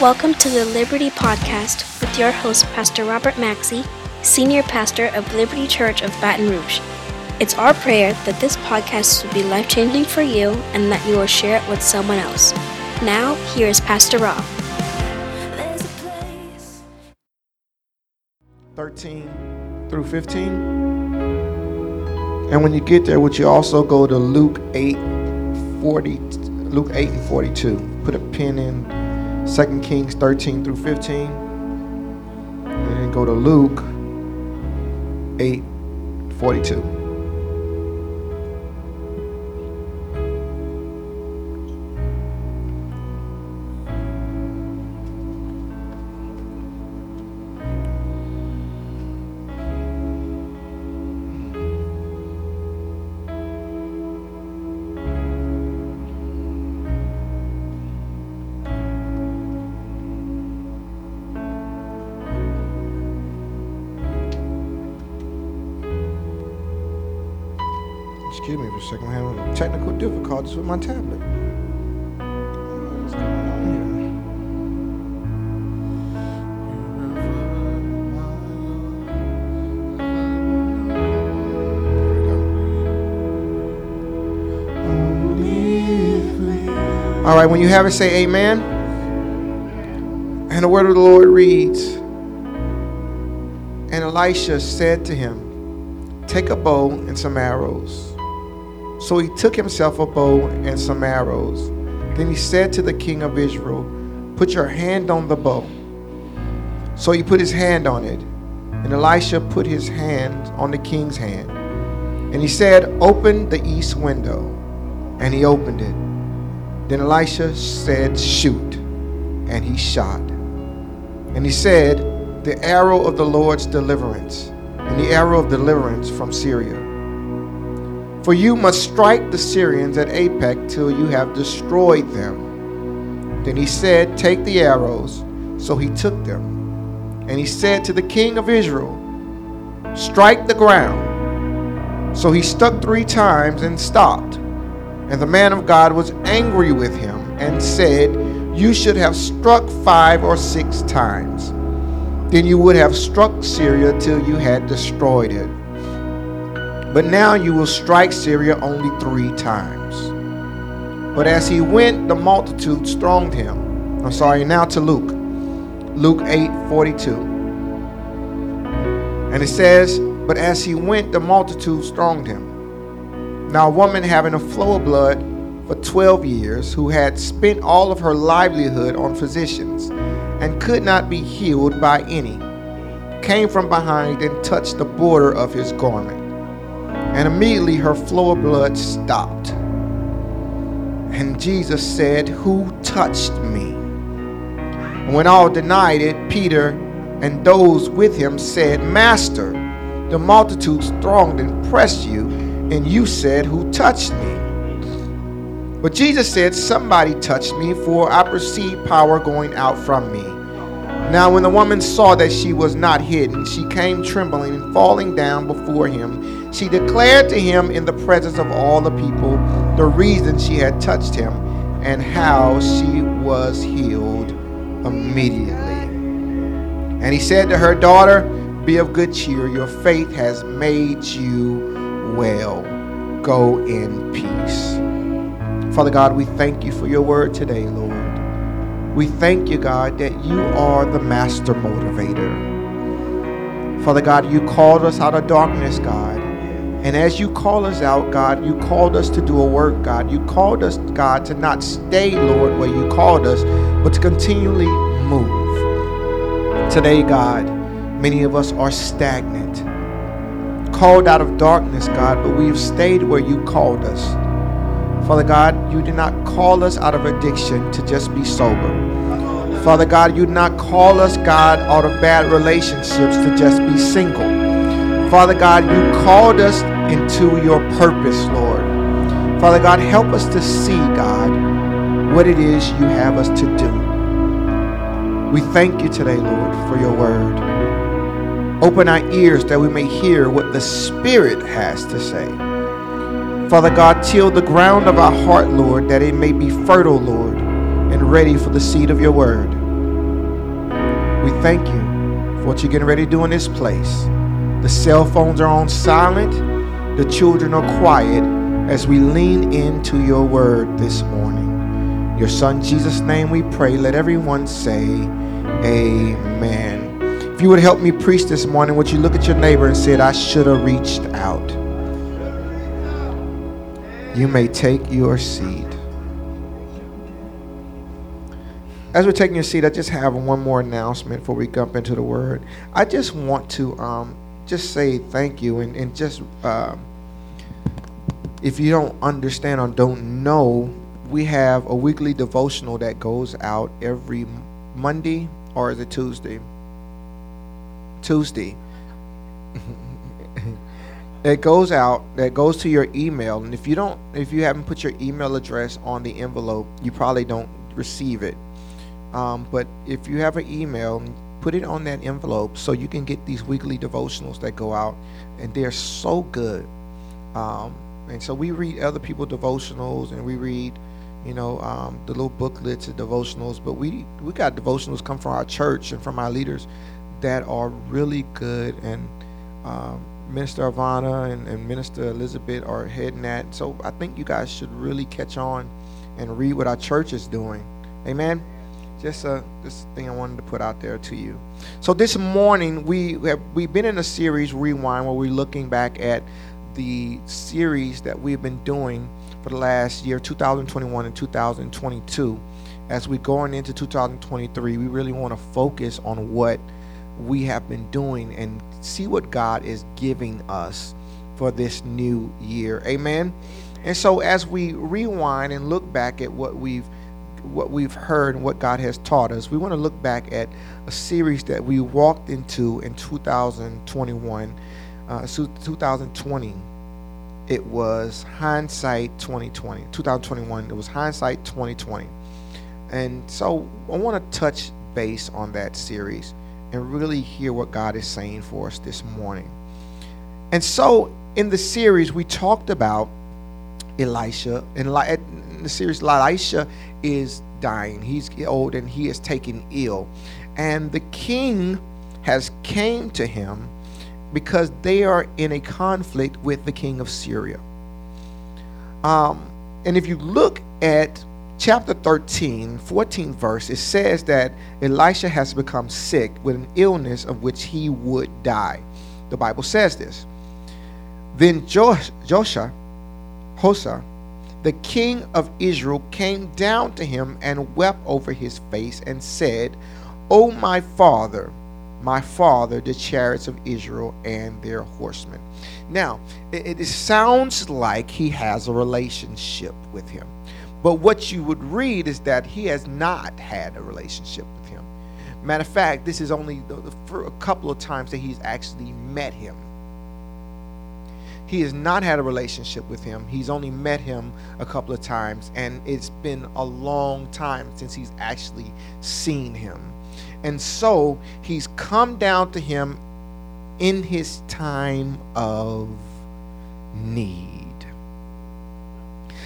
Welcome to the Liberty Podcast with your host, Pastor Robert Maxey, Senior Pastor of Liberty Church of Baton Rouge. It's our prayer that this podcast will be life changing for you and that you will share it with someone else. Now, here is Pastor Rob. 13 through 15. And when you get there, would you also go to Luke 8, 40, Luke 8 and 42. Put a pin in 2 Kings 13 through 15. And then go to Luke 8, 42. With my tablet. All right, when you have it, say amen. And the word of the Lord reads And Elisha said to him, Take a bow and some arrows. So he took himself a bow and some arrows. Then he said to the king of Israel, Put your hand on the bow. So he put his hand on it. And Elisha put his hand on the king's hand. And he said, Open the east window. And he opened it. Then Elisha said, Shoot. And he shot. And he said, The arrow of the Lord's deliverance, and the arrow of deliverance from Syria. For you must strike the Syrians at Aphek till you have destroyed them. Then he said, Take the arrows. So he took them. And he said to the king of Israel, Strike the ground. So he struck three times and stopped. And the man of God was angry with him and said, You should have struck five or six times. Then you would have struck Syria till you had destroyed it. But now you will strike Syria only three times. But as he went, the multitude thronged him. I'm sorry, now to Luke. Luke 8 42. And it says, But as he went, the multitude thronged him. Now a woman having a flow of blood for 12 years, who had spent all of her livelihood on physicians, and could not be healed by any, came from behind and touched the border of his garment and immediately her flow of blood stopped. And Jesus said, Who touched me? And when all denied it, Peter and those with him said, Master, the multitudes thronged and pressed you, and you said, Who touched me? But Jesus said, Somebody touched me, for I perceive power going out from me. Now, when the woman saw that she was not hidden, she came trembling and falling down before him. She declared to him in the presence of all the people the reason she had touched him and how she was healed immediately. And he said to her, Daughter, be of good cheer. Your faith has made you well. Go in peace. Father God, we thank you for your word today, Lord. We thank you, God, that you are the master motivator. Father God, you called us out of darkness, God. And as you call us out, God, you called us to do a work, God. You called us, God, to not stay, Lord, where you called us, but to continually move. Today, God, many of us are stagnant, called out of darkness, God, but we've stayed where you called us. Father God, you did not call us out of addiction to just be sober. Father God, you did not call us, God, out of bad relationships to just be single. Father God, you called us into your purpose, Lord. Father God, help us to see, God, what it is you have us to do. We thank you today, Lord, for your word. Open our ears that we may hear what the Spirit has to say. Father God, till the ground of our heart, Lord, that it may be fertile, Lord, and ready for the seed of your word. We thank you for what you're getting ready to do in this place. The cell phones are on silent, the children are quiet as we lean into your word this morning. Your son Jesus' name we pray. Let everyone say, Amen. If you would help me preach this morning, would you look at your neighbor and said, I should have reached out. You may take your seat. As we're taking your seat, I just have one more announcement before we jump into the word. I just want to um, just say thank you and, and just uh, if you don't understand or don't know, we have a weekly devotional that goes out every Monday or is it Tuesday? Tuesday. it goes out that goes to your email and if you don't if you haven't put your email address on the envelope you probably don't receive it um, but if you have an email, put it on that envelope so you can get these weekly devotionals that go out, and they're so good. Um, and so we read other people's devotionals, and we read, you know, um, the little booklets and devotionals. But we we got devotionals come from our church and from our leaders that are really good. And um, Minister Ivana and, and Minister Elizabeth are heading that. So I think you guys should really catch on and read what our church is doing. Amen Uh, just a this thing I wanted to put out there to you. So this morning we have we've been in a series rewind where we're looking back at the series that we've been doing for the last year 2021 and 2022 as we're going into 2023 we really want to focus on what we have been doing and see what God is giving us for this new year. Amen? And so as we rewind and look back at what we've what we've heard and what God has taught us, we want to look back at a series that we walked into in 2021, uh, 2020. It was hindsight 2020. 2021, it was hindsight 2020. And so I want to touch base on that series and really hear what God is saying for us this morning. And so in the series, we talked about Elisha. And the series, Elisha is dying. He's old and he is taken ill. And the king has came to him because they are in a conflict with the king of Syria. Um, and if you look at chapter 13, 14 verse, it says that Elisha has become sick with an illness of which he would die. The Bible says this. Then Josh, Joshua, Hosa, the king of Israel came down to him and wept over his face and said, O my father, my father, the chariots of Israel and their horsemen. Now, it, it sounds like he has a relationship with him. But what you would read is that he has not had a relationship with him. Matter of fact, this is only the, the, a couple of times that he's actually met him. He has not had a relationship with him. He's only met him a couple of times, and it's been a long time since he's actually seen him. And so he's come down to him in his time of need.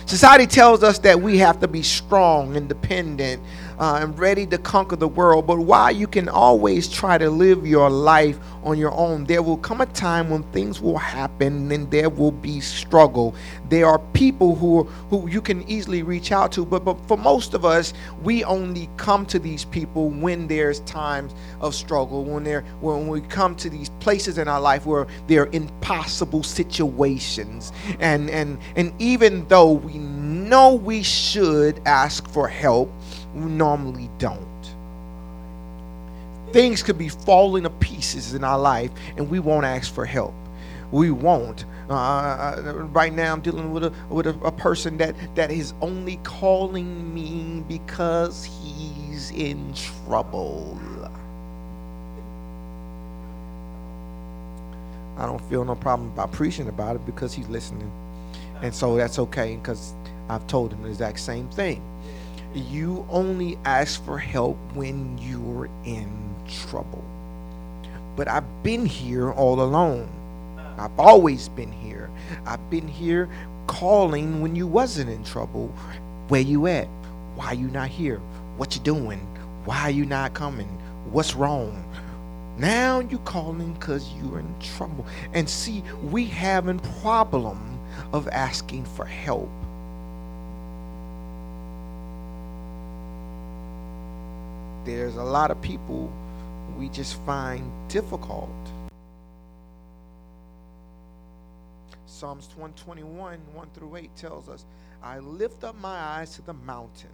Society tells us that we have to be strong, independent, uh, and ready to conquer the world. But while you can always try to live your life on your own, there will come a time when things will happen and there will be struggle. There are people who who you can easily reach out to, but, but for most of us, we only come to these people when there's times of struggle, when there when we come to these places in our life where there are impossible situations. And and and even though we know we should ask for help, we normally don't. Things could be falling to pieces in our life, and we won't ask for help. We won't. Uh, uh, right now, I'm dealing with a with a, a person that that is only calling me because he's in trouble. I don't feel no problem about preaching about it because he's listening, and so that's okay because I've told him the exact same thing you only ask for help when you're in trouble. But I've been here all alone. I've always been here. I've been here calling when you wasn't in trouble. Where you at? Why you not here? What you doing? Why you not coming? What's wrong? Now you calling because you're in trouble. And see, we having problem of asking for help. There's a lot of people we just find difficult. Psalms 121, 1 through 8 tells us, I lift up my eyes to the mountain.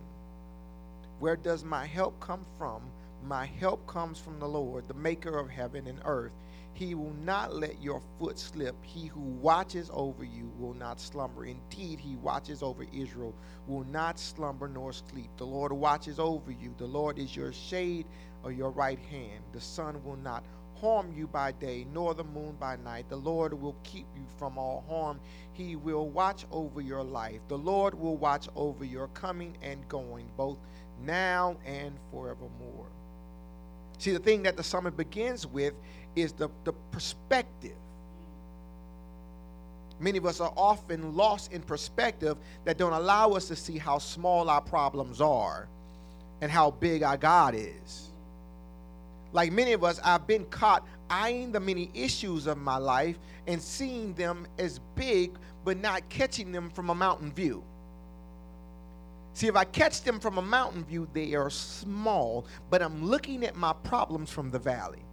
Where does my help come from? My help comes from the Lord, the maker of heaven and earth. He will not let your foot slip. He who watches over you will not slumber. Indeed, he watches over Israel, will not slumber nor sleep. The Lord watches over you. The Lord is your shade or your right hand. The sun will not harm you by day, nor the moon by night. The Lord will keep you from all harm. He will watch over your life. The Lord will watch over your coming and going, both now and forevermore. See, the thing that the psalmist begins with is the, the perspective. Many of us are often lost in perspective that don't allow us to see how small our problems are and how big our God is. Like many of us, I've been caught eyeing the many issues of my life and seeing them as big, but not catching them from a mountain view. See, if I catch them from a mountain view, they are small, but I'm looking at my problems from the valley.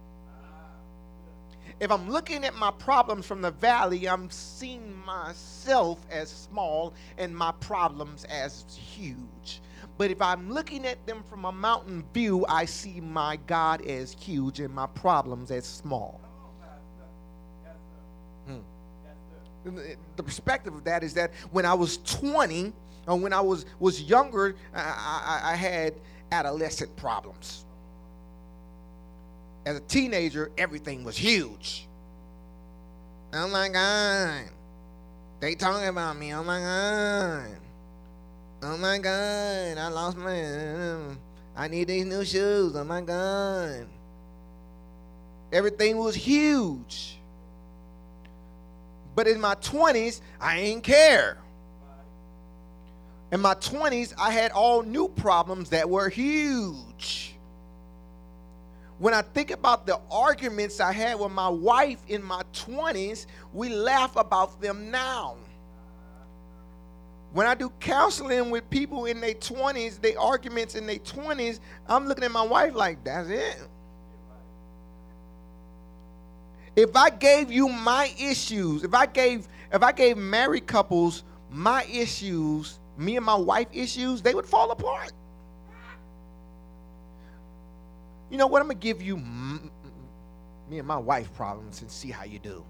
If I'm looking at my problems from the valley, I'm seeing myself as small and my problems as huge. But if I'm looking at them from a mountain view, I see my God as huge and my problems as small. Hmm. The perspective of that is that when I was 20, or when I was, was younger, I, I, I had adolescent problems as a teenager, everything was huge. Oh my God. They talking about me. Oh my God. Oh my God. I lost my. Um, I need these new shoes. Oh my God. Everything was huge. But in my 20s, I ain't care. In my 20s, I had all new problems that were huge when I think about the arguments I had with my wife in my 20s, we laugh about them now. When I do counseling with people in their 20s, they arguments in their 20s, I'm looking at my wife like, that's it. If I gave you my issues, if I gave if I gave married couples my issues, me and my wife issues, they would fall apart. You know what? I'm going to give you me and my wife problems and see how you do.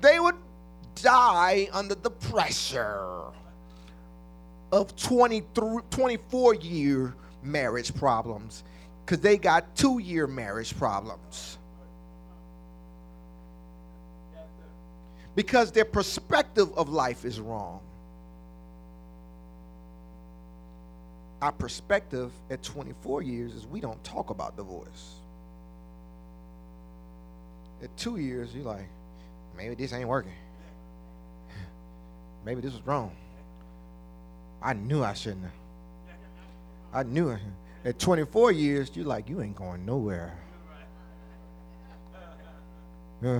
They would die under the pressure of 23, 24 year marriage problems because they got two year marriage problems. Because their perspective of life is wrong. Our perspective at 24 years is we don't talk about divorce. At two years, you're like, maybe this ain't working. maybe this was wrong. I knew I shouldn't have. I knew it. At 24 years, you're like, you ain't going nowhere. Uh,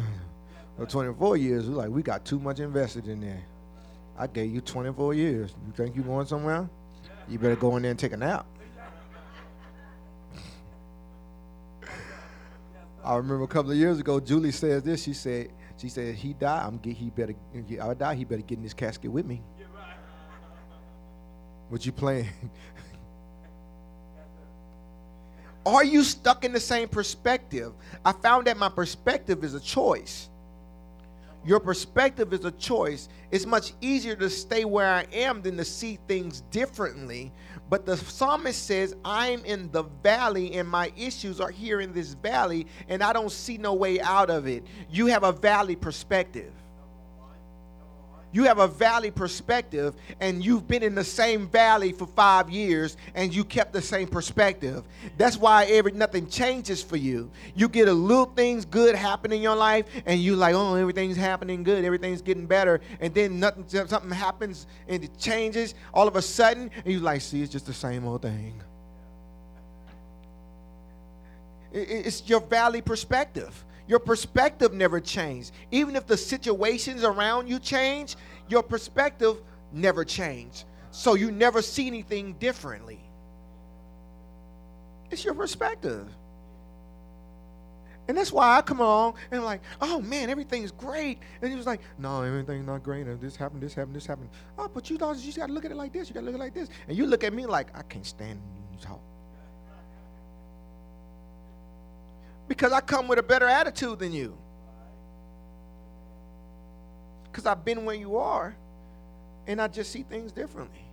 at 24 years, we're like, we got too much invested in there. I gave you 24 years. You think you going somewhere? You better go in there and take a nap. I remember a couple of years ago, Julie says this. She said, she said, he died. I'm get, he better, I die. He better get in this casket with me. What you playing? Are you stuck in the same perspective? I found that my perspective is a choice. Your perspective is a choice. It's much easier to stay where I am than to see things differently. But the psalmist says, I'm in the valley and my issues are here in this valley and I don't see no way out of it. You have a valley perspective you have a valley perspective and you've been in the same valley for five years and you kept the same perspective. That's why every nothing changes for you. You get a little things good happen in your life and you like oh everything's happening good everything's getting better and then nothing something happens and it changes all of a sudden and you like see it's just the same old thing. It's your valley perspective. Your perspective never changed. Even if the situations around you change, your perspective never changed. So you never see anything differently. It's your perspective. And that's why I come along and like, oh man, everything's great. And he was like, no, everything's not great. And this happened, this happened, this happened. Oh, but you thought you just gotta look at it like this. You gotta look at it like this. And you look at me like, I can't stand you talk. Because I come with a better attitude than you. Because I've been where you are and I just see things differently.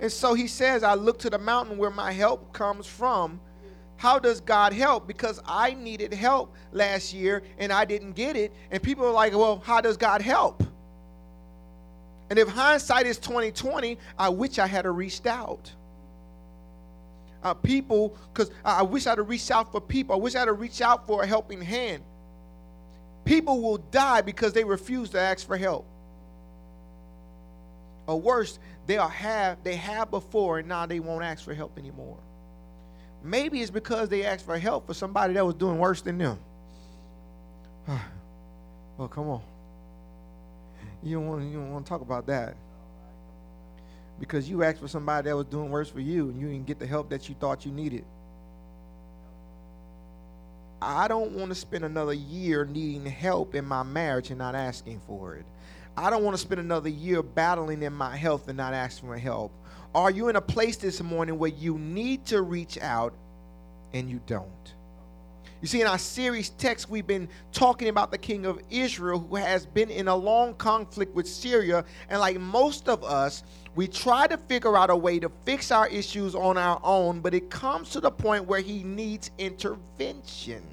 And so he says, I look to the mountain where my help comes from. How does God help? Because I needed help last year and I didn't get it. And people are like, well, how does God help? And if hindsight is 2020, I wish I had reached out uh, people because I wish I'd have reached out for people. I wish I'd have reached out for a helping hand. People will die because they refuse to ask for help. Or worse, they are have they have before and now they won't ask for help anymore. Maybe it's because they asked for help for somebody that was doing worse than them. well, come on. You don't want you don't want to talk about that because you asked for somebody that was doing worse for you and you didn't get the help that you thought you needed. I don't want to spend another year needing help in my marriage and not asking for it. I don't want to spend another year battling in my health and not asking for help. Are you in a place this morning where you need to reach out and you don't? You see, in our series text, we've been talking about the king of Israel who has been in a long conflict with Syria. And like most of us, we try to figure out a way to fix our issues on our own, but it comes to the point where he needs intervention.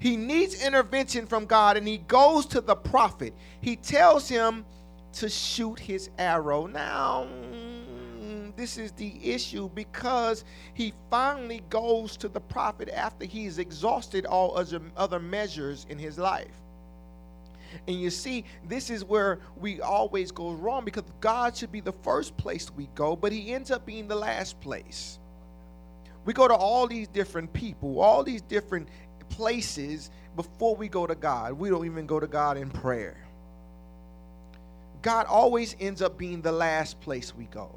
He needs intervention from God, and he goes to the prophet. He tells him to shoot his arrow. Now, mm, this is the issue because he finally goes to the prophet after he's exhausted all other, other measures in his life. And you see, this is where we always go wrong because God should be the first place we go, but he ends up being the last place. We go to all these different people, all these different places before we go to God. We don't even go to God in prayer. God always ends up being the last place we go.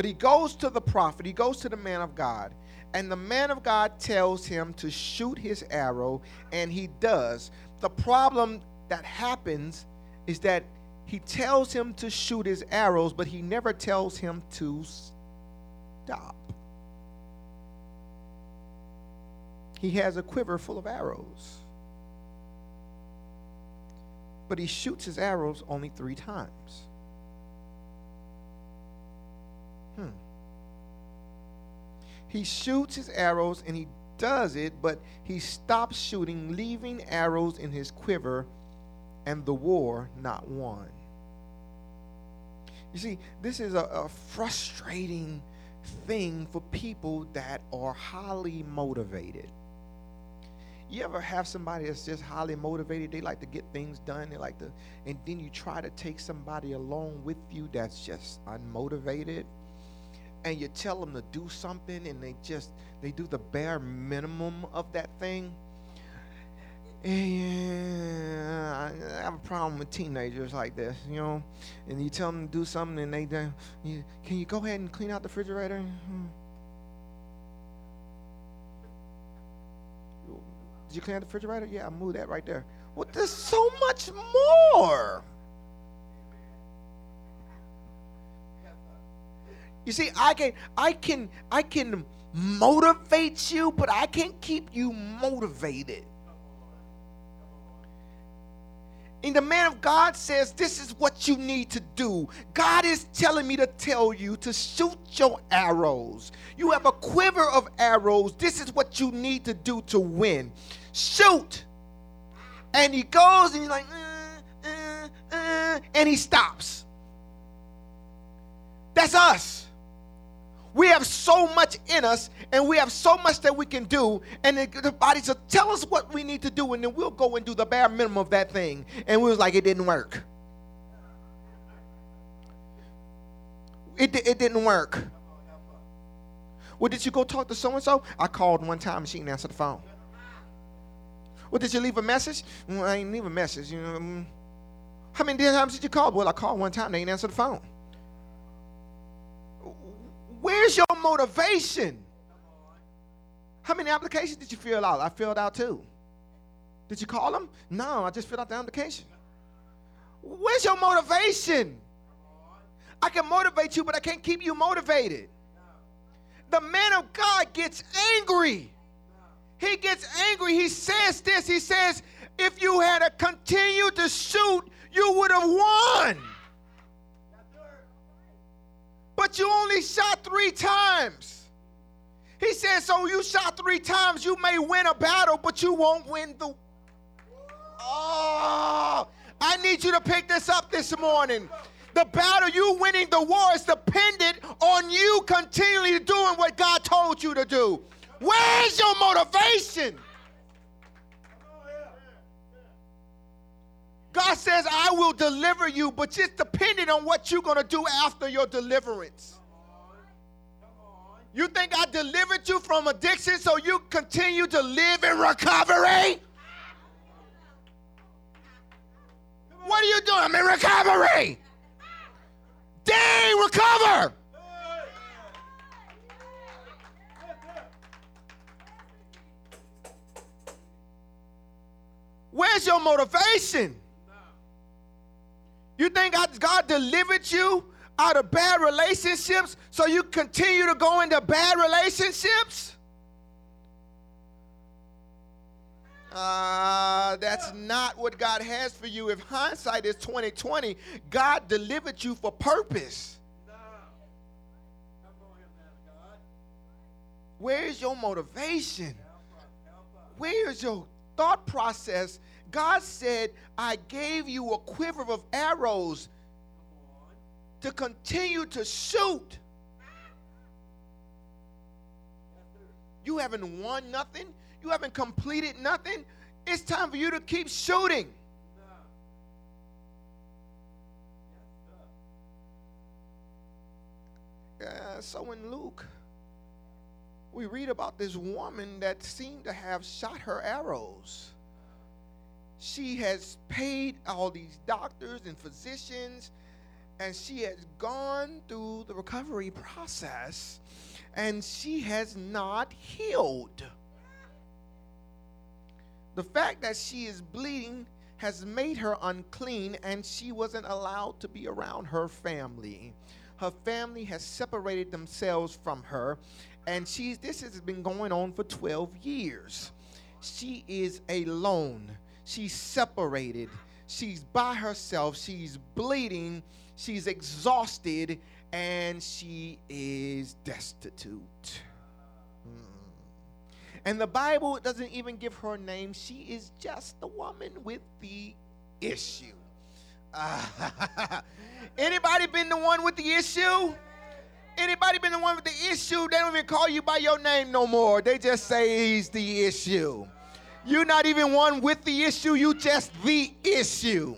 But he goes to the prophet, he goes to the man of God, and the man of God tells him to shoot his arrow, and he does. The problem that happens is that he tells him to shoot his arrows, but he never tells him to stop. He has a quiver full of arrows. But he shoots his arrows only three times. Hmm. He shoots his arrows and he does it, but he stops shooting, leaving arrows in his quiver, and the war not won. You see, this is a, a frustrating thing for people that are highly motivated. You ever have somebody that's just highly motivated? They like to get things done. They like to, and then you try to take somebody along with you that's just unmotivated and you tell them to do something and they just they do the bare minimum of that thing and I have a problem with teenagers like this, you know. And you tell them to do something, and they, they you, can you go ahead and clean out the refrigerator? Did you clean out the refrigerator? Yeah, I moved that right there. Well, there's so much more. You see, I can I can I can motivate you, but I can't keep you motivated. And the man of God says, This is what you need to do. God is telling me to tell you to shoot your arrows. You have a quiver of arrows. This is what you need to do to win. Shoot. And he goes and he's like, uh, uh, uh, and he stops. That's us. We have so much in us and we have so much that we can do. And the body says, tell us what we need to do, and then we'll go and do the bare minimum of that thing. And we was like, it didn't work. It, it didn't work. Well, did you go talk to so and so? I called one time and she didn't answer the phone. Well, did you leave a message? Well, I didn't leave a message. You know, mm. how many times did you call? Well, I called one time. They didn't answer the phone. Where's your motivation? How many applications did you fill out? I filled out two. Did you call them? No, I just filled out the application. Where's your motivation? I can motivate you, but I can't keep you motivated the man of God gets angry. He gets angry. He says this. He says, if you had continued to shoot, you would have won. But you only shot three times. He said, so you shot three times, you may win a battle, but you won't win the. Oh. oh, I need you to pick this up this morning. The battle, you winning the war, is dependent on you continually doing what God told you to do. Where's your motivation? God says, I will deliver you, but it's dependent on what you're going to do after your deliverance. You think I delivered you from addiction so you continue to live in recovery? What are you doing? I'm in recovery day recover. Where's your motivation? You think God delivered you out of bad relationships so you continue to go into bad relationships? Uh, that's not what God has for you. If hindsight is 2020, God delivered you for purpose. Where's your motivation? Where's your thought process? God said, I gave you a quiver of arrows to continue to shoot. You haven't won nothing. You haven't completed nothing. It's time for you to keep shooting. Uh, so in Luke, we read about this woman that seemed to have shot her arrows. She has paid all these doctors and physicians, and she has gone through the recovery process, and she has not healed. The fact that she is bleeding has made her unclean and she wasn't allowed to be around her family. Her family has separated themselves from her and she's this has been going on for 12 years. She is alone. She's separated. She's by herself. She's bleeding. She's exhausted and she is destitute. Hmm. And the Bible doesn't even give her a name. She is just the woman with the issue. Anybody been the one with the issue? Anybody been the one with the issue? They don't even call you by your name no more. They just say he's the issue. You're not even one with the issue, you just the issue.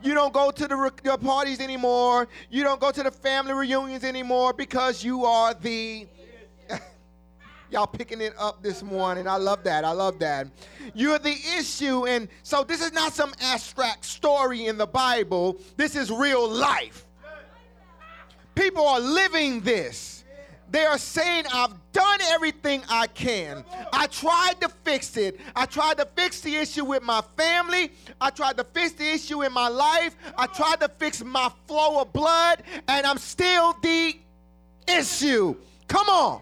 You don't go to the, the parties anymore. You don't go to the family reunions anymore because you are the Y'all picking it up this morning. I love that. I love that. You're the issue. And so this is not some abstract story in the Bible, this is real life. People are living this. They are saying, I've done everything I can. I tried to fix it. I tried to fix the issue with my family. I tried to fix the issue in my life. I tried to fix my flow of blood, and I'm still the issue. Come on.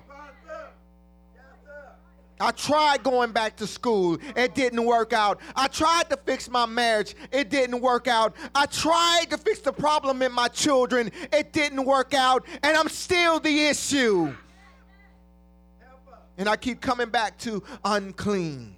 I tried going back to school. It didn't work out. I tried to fix my marriage. It didn't work out. I tried to fix the problem in my children. It didn't work out. And I'm still the issue. And I keep coming back to unclean.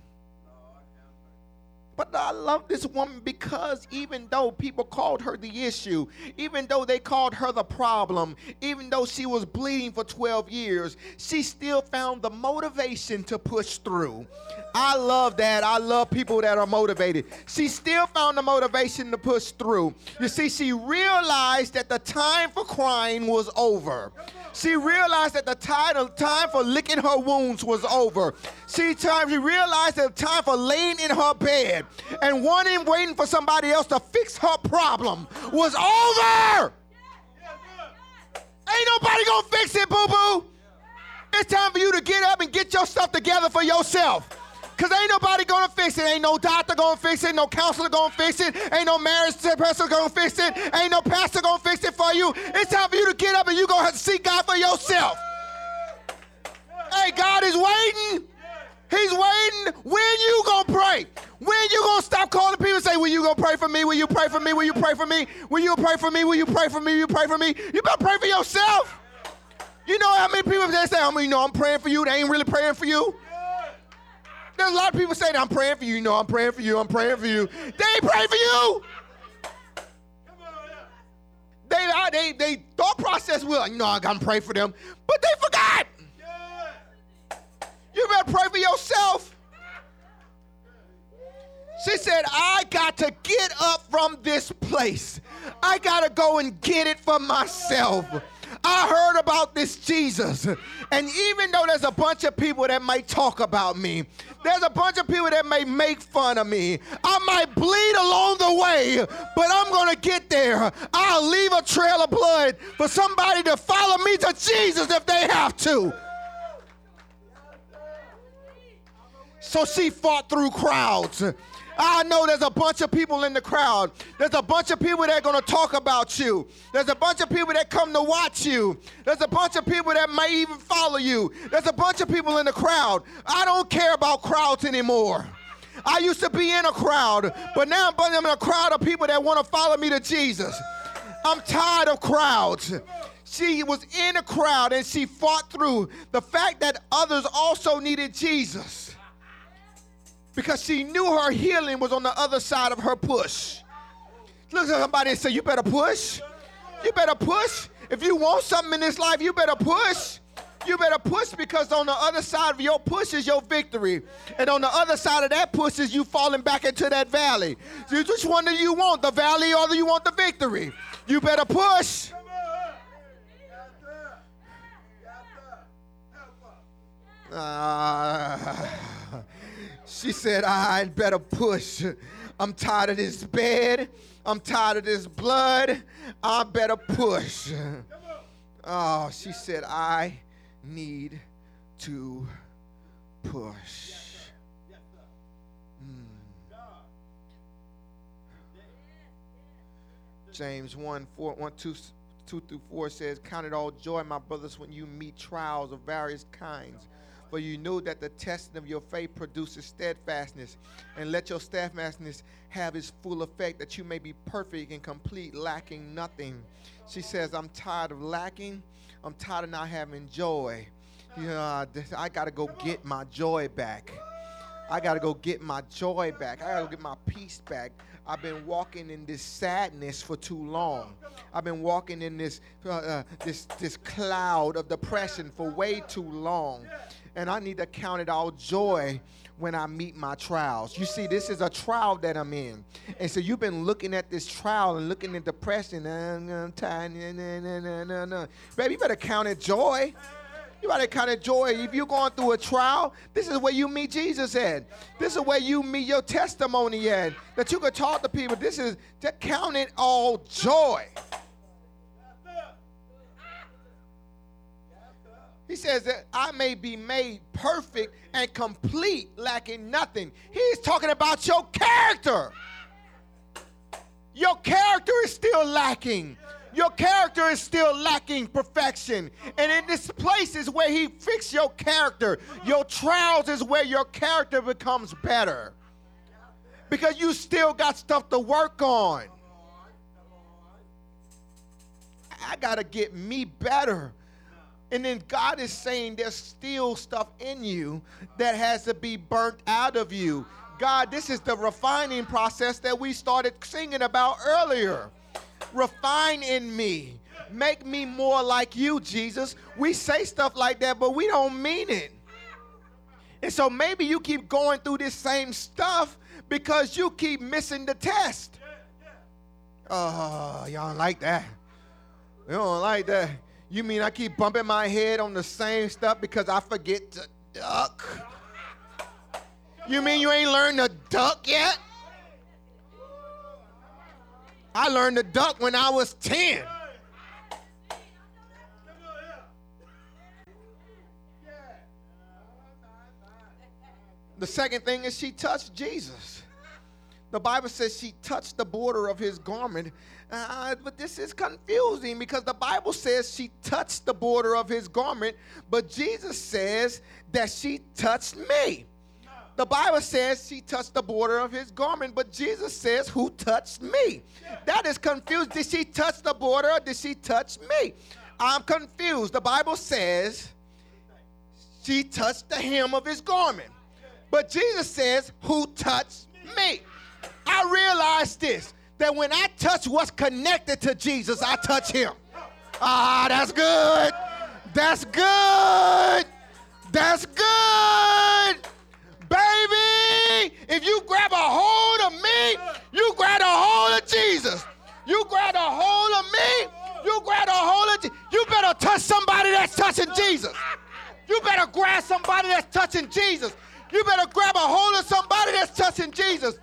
But I love this woman because even though people called her the issue, even though they called her the problem, even though she was bleeding for 12 years, she still found the motivation to push through. I love that. I love people that are motivated. She still found the motivation to push through. You see, she realized that the time for crying was over. She realized that the time, for licking her wounds was over. She, time, she realized that the time for laying in her bed and wanting, waiting for somebody else to fix her problem was over. Ain't nobody gonna fix it, boo boo. It's time for you to get up and get your stuff together for yourself. Cause ain't nobody gonna fix it. Ain't no doctor gonna fix it. No counselor gonna fix it. Ain't no marriage person gonna fix it. Ain't no pastor gonna fix it for you. It's time for you to get up and you gonna have to seek God for yourself. Hey, God is waiting. He's waiting. When you gonna pray? When you gonna stop calling people and say, Will you gonna pray for me? Will you pray for me? Will you pray for me? Will you pray for me? Will you pray for me? Will you pray for me? You better pray for yourself. You know how many people they say, I mean, you know, I'm praying for you. They ain't really praying for you. There's a lot of people saying, I'm praying for you. You know, I'm praying for you. I'm praying for you. They ain't praying for you. They, they, they thought process will, you know, I gotta pray for them, but they forgot. You better pray for yourself. She said, I got to get up from this place. I got to go and get it for myself. I heard about this Jesus. And even though there's a bunch of people that might talk about me, there's a bunch of people that may make fun of me. I might bleed along the way, but I'm going to get there. I'll leave a trail of blood for somebody to follow me to Jesus if they have to. So she fought through crowds. I know there's a bunch of people in the crowd. There's a bunch of people that are going to talk about you. There's a bunch of people that come to watch you. There's a bunch of people that may even follow you. There's a bunch of people in the crowd. I don't care about crowds anymore. I used to be in a crowd, but now I'm in a crowd of people that want to follow me to Jesus. I'm tired of crowds. She was in a crowd and she fought through the fact that others also needed Jesus because she knew her healing was on the other side of her push. Look at somebody and say, You better push. You better push. If you want something in this life, you better push. You better push because on the other side of your push is your victory. And on the other side of that push is you falling back into that valley. So which one do you want, the valley or do you want the victory? You better push. Uh, she said, I'd better push. I'm tired of this bed. I'm tired of this blood. I better push. Oh, she said, I need to push. Hmm. James 1 4 1 2 2 through 4 says, Count it all joy, my brothers, when you meet trials of various kinds for you know that the testing of your faith produces steadfastness. And let your steadfastness have its full effect, that you may be perfect and complete, lacking nothing. She says, I'm tired of lacking. I'm tired of not having joy. Yeah, I got to go get my joy back. I got to go get my joy back. I got to go get my peace back. I've been walking in this sadness for too long. I've been walking in this uh, uh, this this cloud of depression for way too long and I need to count it all joy when I meet my trials. You see, this is a trial that I'm in. And so you've been looking at this trial and looking at depression. Baby, you better count it joy. You better count it joy. If you're going through a trial, this is where you meet Jesus at. This is where you meet your testimony at. That you can talk to people. This is to count it all joy. He says that I may be made perfect and complete, lacking nothing. He's talking about your character. Your character is still lacking. Your character is still lacking perfection. And in this place is where he fixes your character. Your trials is where your character becomes better. Because you still got stuff to work on. I got to get me better. And then God is saying there's still stuff in you that has to be burnt out of you. God, this is the refining process that we started singing about earlier. Refine in me. Make me more like you, Jesus. We say stuff like that, but we don't mean it. And so maybe you keep going through this same stuff because you keep missing the test. Oh, y'all don't like that. You don't like that. You mean I keep bumping my head on the same stuff because I forget to duck? You mean you ain't learned to duck yet? I learned to duck when I was 10. The second thing is she touched Jesus. The Bible says she touched the border of his garment. Uh, but this is confusing because the Bible says she touched the border of his garment, but Jesus says that she touched me. The Bible says she touched the border of his garment, but Jesus says, Who touched me? That is confused. Did she touch the border or did she touch me? I'm confused. The Bible says she touched the hem of his garment. But Jesus says, Who touched me? I realized this that when I touch what's connected to Jesus, I touch him. Ah, that's good. That's good. That's good. Baby, if you grab a hold of me, you grab a hold of Jesus. You grab a hold of me, you grab a hold of Jesus. You better touch somebody that's touching Jesus. You better grab somebody that's touching Jesus. You better grab a hold of somebody that's touching Jesus.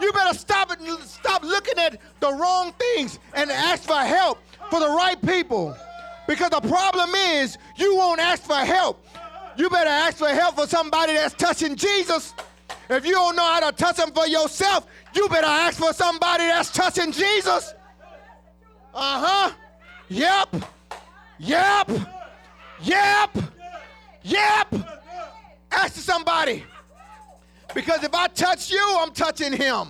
You better stop it, stop looking at the wrong things and ask for help for the right people. Because the problem is you won't ask for help. You better ask for help for somebody that's touching Jesus. If you don't know how to touch him for yourself, you better ask for somebody that's touching Jesus. Uh-huh. Yep. Yep. Yep. Yep. Ask somebody. Because if I touch you, I'm touching him.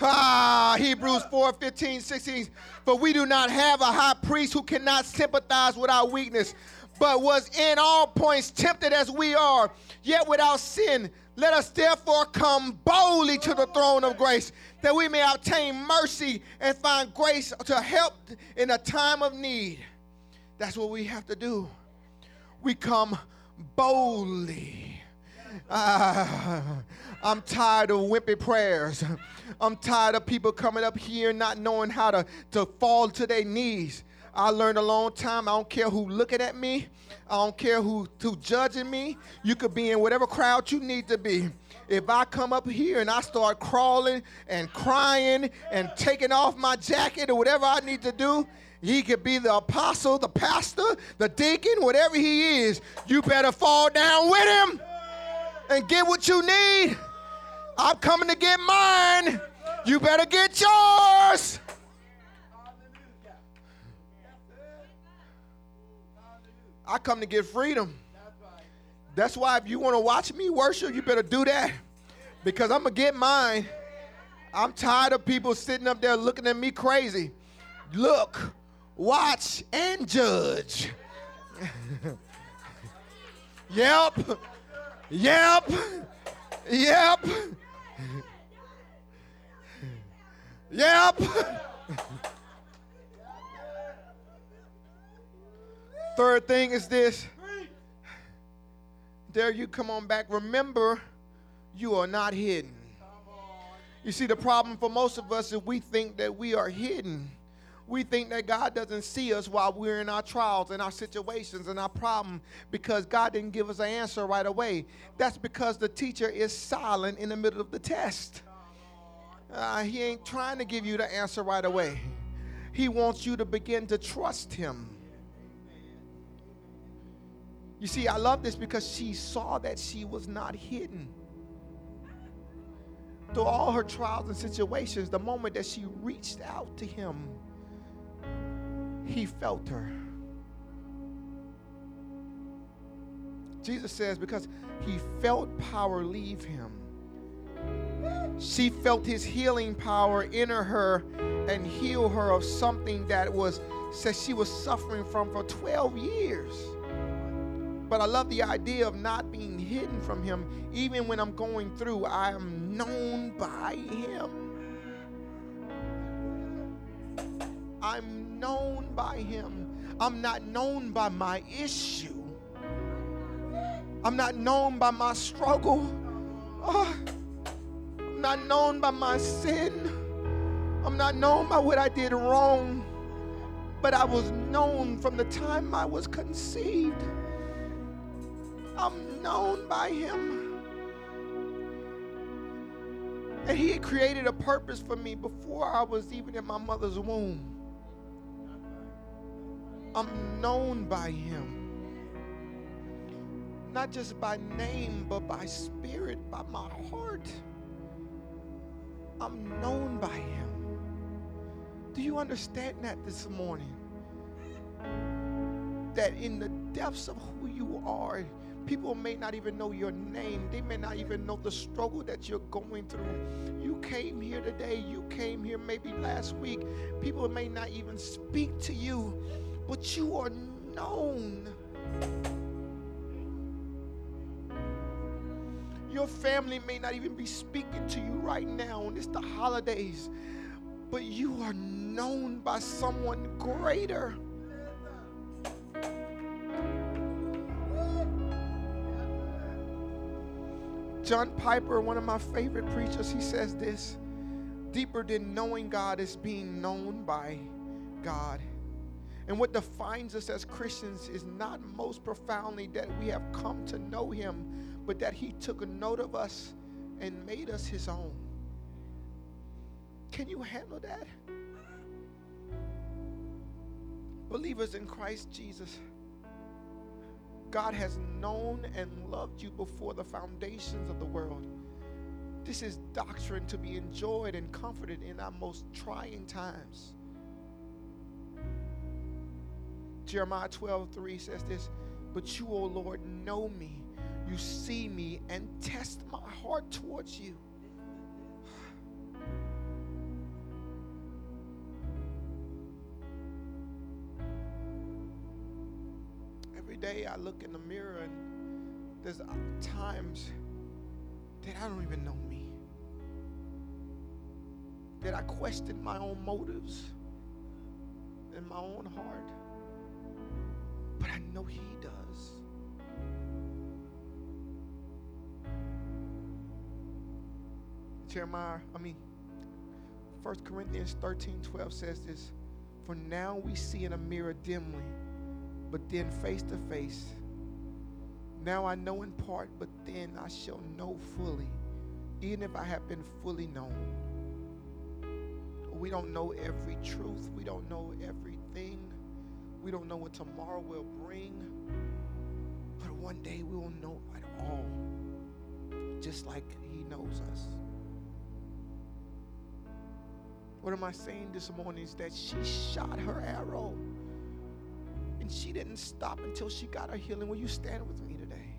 Ah, Hebrews 4 15, 16. For we do not have a high priest who cannot sympathize with our weakness, but was in all points tempted as we are, yet without sin. Let us therefore come boldly to the throne of grace, that we may obtain mercy and find grace to help in a time of need. That's what we have to do we come boldly. Uh, I'm tired of wimpy prayers. I'm tired of people coming up here not knowing how to, to fall to their knees. I learned a long time. I don't care who looking at me. I don't care who who judging me. You could be in whatever crowd you need to be. If I come up here and I start crawling and crying and taking off my jacket or whatever I need to do, he could be the apostle, the pastor, the deacon, whatever he is. You better fall down with him and get what you need. I'm coming to get mine. You better get yours. I come to get freedom. That's why if you want to watch me worship, you better do that. Because I'm going to get mine. I'm tired of people sitting up there looking at me crazy. Look, watch, and judge. yep. Yep. Yep. Yep. Third thing is this. There you come on back. Remember, you are not hidden. You see, the problem for most of us is we think that we are hidden we think that God doesn't see us while we're in our trials and our situations and our problem because God didn't give us an answer right away. That's because the teacher is silent in the middle of the test. Uh, he ain't trying to give you the answer right away. He wants you to begin to trust him. You see, I love this because she saw that she was not hidden. Through all her trials and situations, the moment that she reached out to him, he felt her. Jesus says, because he felt power leave him. She felt his healing power enter her and heal her of something that was said she was suffering from for 12 years. But I love the idea of not being hidden from Him. Even when I'm going through, I am known by Him. Known by Him. I'm not known by my issue. I'm not known by my struggle. Oh, I'm not known by my sin. I'm not known by what I did wrong. But I was known from the time I was conceived. I'm known by Him. And He had created a purpose for me before I was even in my mother's womb. I'm known by Him. Not just by name, but by spirit, by my heart. I'm known by Him. Do you understand that this morning? That in the depths of who you are, people may not even know your name. They may not even know the struggle that you're going through. You came here today, you came here maybe last week. People may not even speak to you, but you are known. Your family may not even be speaking to you right now, and it's the holidays, but you are known by someone greater. John Piper, one of my favorite preachers, he says this deeper than knowing God is being known by God. And what defines us as Christians is not most profoundly that we have come to know Him, but that He took a note of us and made us His own. Can you handle that? Believers in Christ Jesus, God has known and loved you before the foundations of the world. This is doctrine to be enjoyed and comforted in our most trying times. Jeremiah 12, 3 says this, But you, O Lord, know me. You see me and test my heart towards you. Every day I look in the mirror and there's times that I don't even know me. That I question my own motives in my own heart but I know He does. Jeremiah, I mean, 1 Corinthians 13 12 says this For now we see in a mirror dimly, but then face to face. Now I know in part, but then I shall know fully, even if I have been fully known. We don't know every truth, we don't know everything. We don't know what tomorrow will bring, but one day we will know it all, just like He knows us. What am I saying this morning is that she shot her arrow and she didn't stop until she got her healing. Will you stand with me today?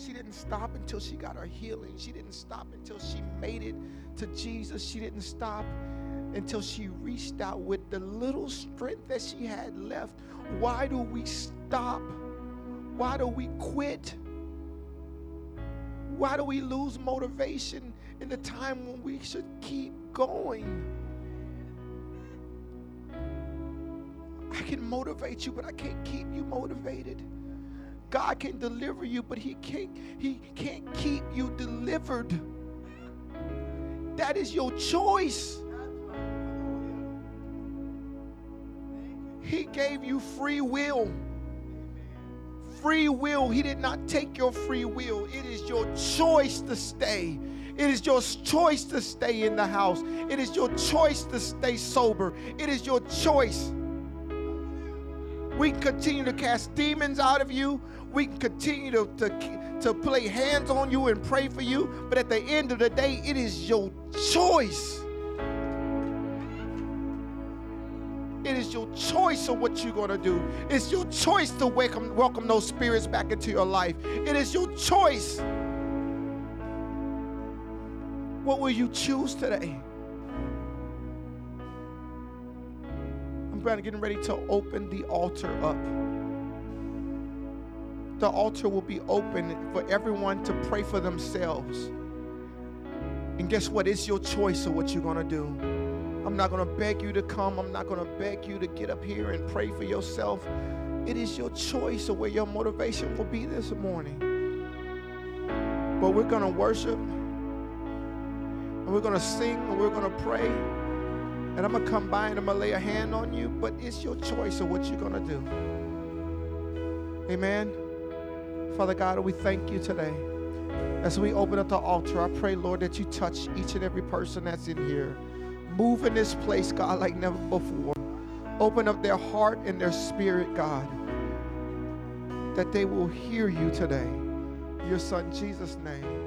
She didn't stop until she got her healing. She didn't stop until she made it to Jesus. She didn't stop until she reached out with the little strength that she had left. Why do we stop? Why do we quit? Why do we lose motivation in the time when we should keep going? I can motivate you, but I can't keep you motivated. God can deliver you, but He can't, He can't keep you delivered. That is your choice. He gave you free will. Free will. He did not take your free will. It is your choice to stay. It is your choice to stay in the house. It is your choice to stay sober. It is your choice. We continue to cast demons out of you. We continue to, to, to play hands on you and pray for you. But at the end of the day, it is your choice. Is your choice of what you're going to do. It's your choice to welcome, welcome those spirits back into your life. It is your choice. What will you choose today? I'm getting ready to open the altar up. The altar will be open for everyone to pray for themselves. And guess what? It's your choice of what you're going to do. I'm not going to beg you to come. I'm not going to beg you to get up here and pray for yourself. It is your choice of where your motivation will be this morning. But we're going to worship and we're going to sing and we're going to pray. And I'm going to come by and I'm going to lay a hand on you. But it's your choice of what you're going to do. Amen. Father God, we thank you today. As we open up the altar, I pray, Lord, that you touch each and every person that's in here. Move in this place, God, like never before. Open up their heart and their spirit, God, that they will hear you today. Your son, Jesus' name.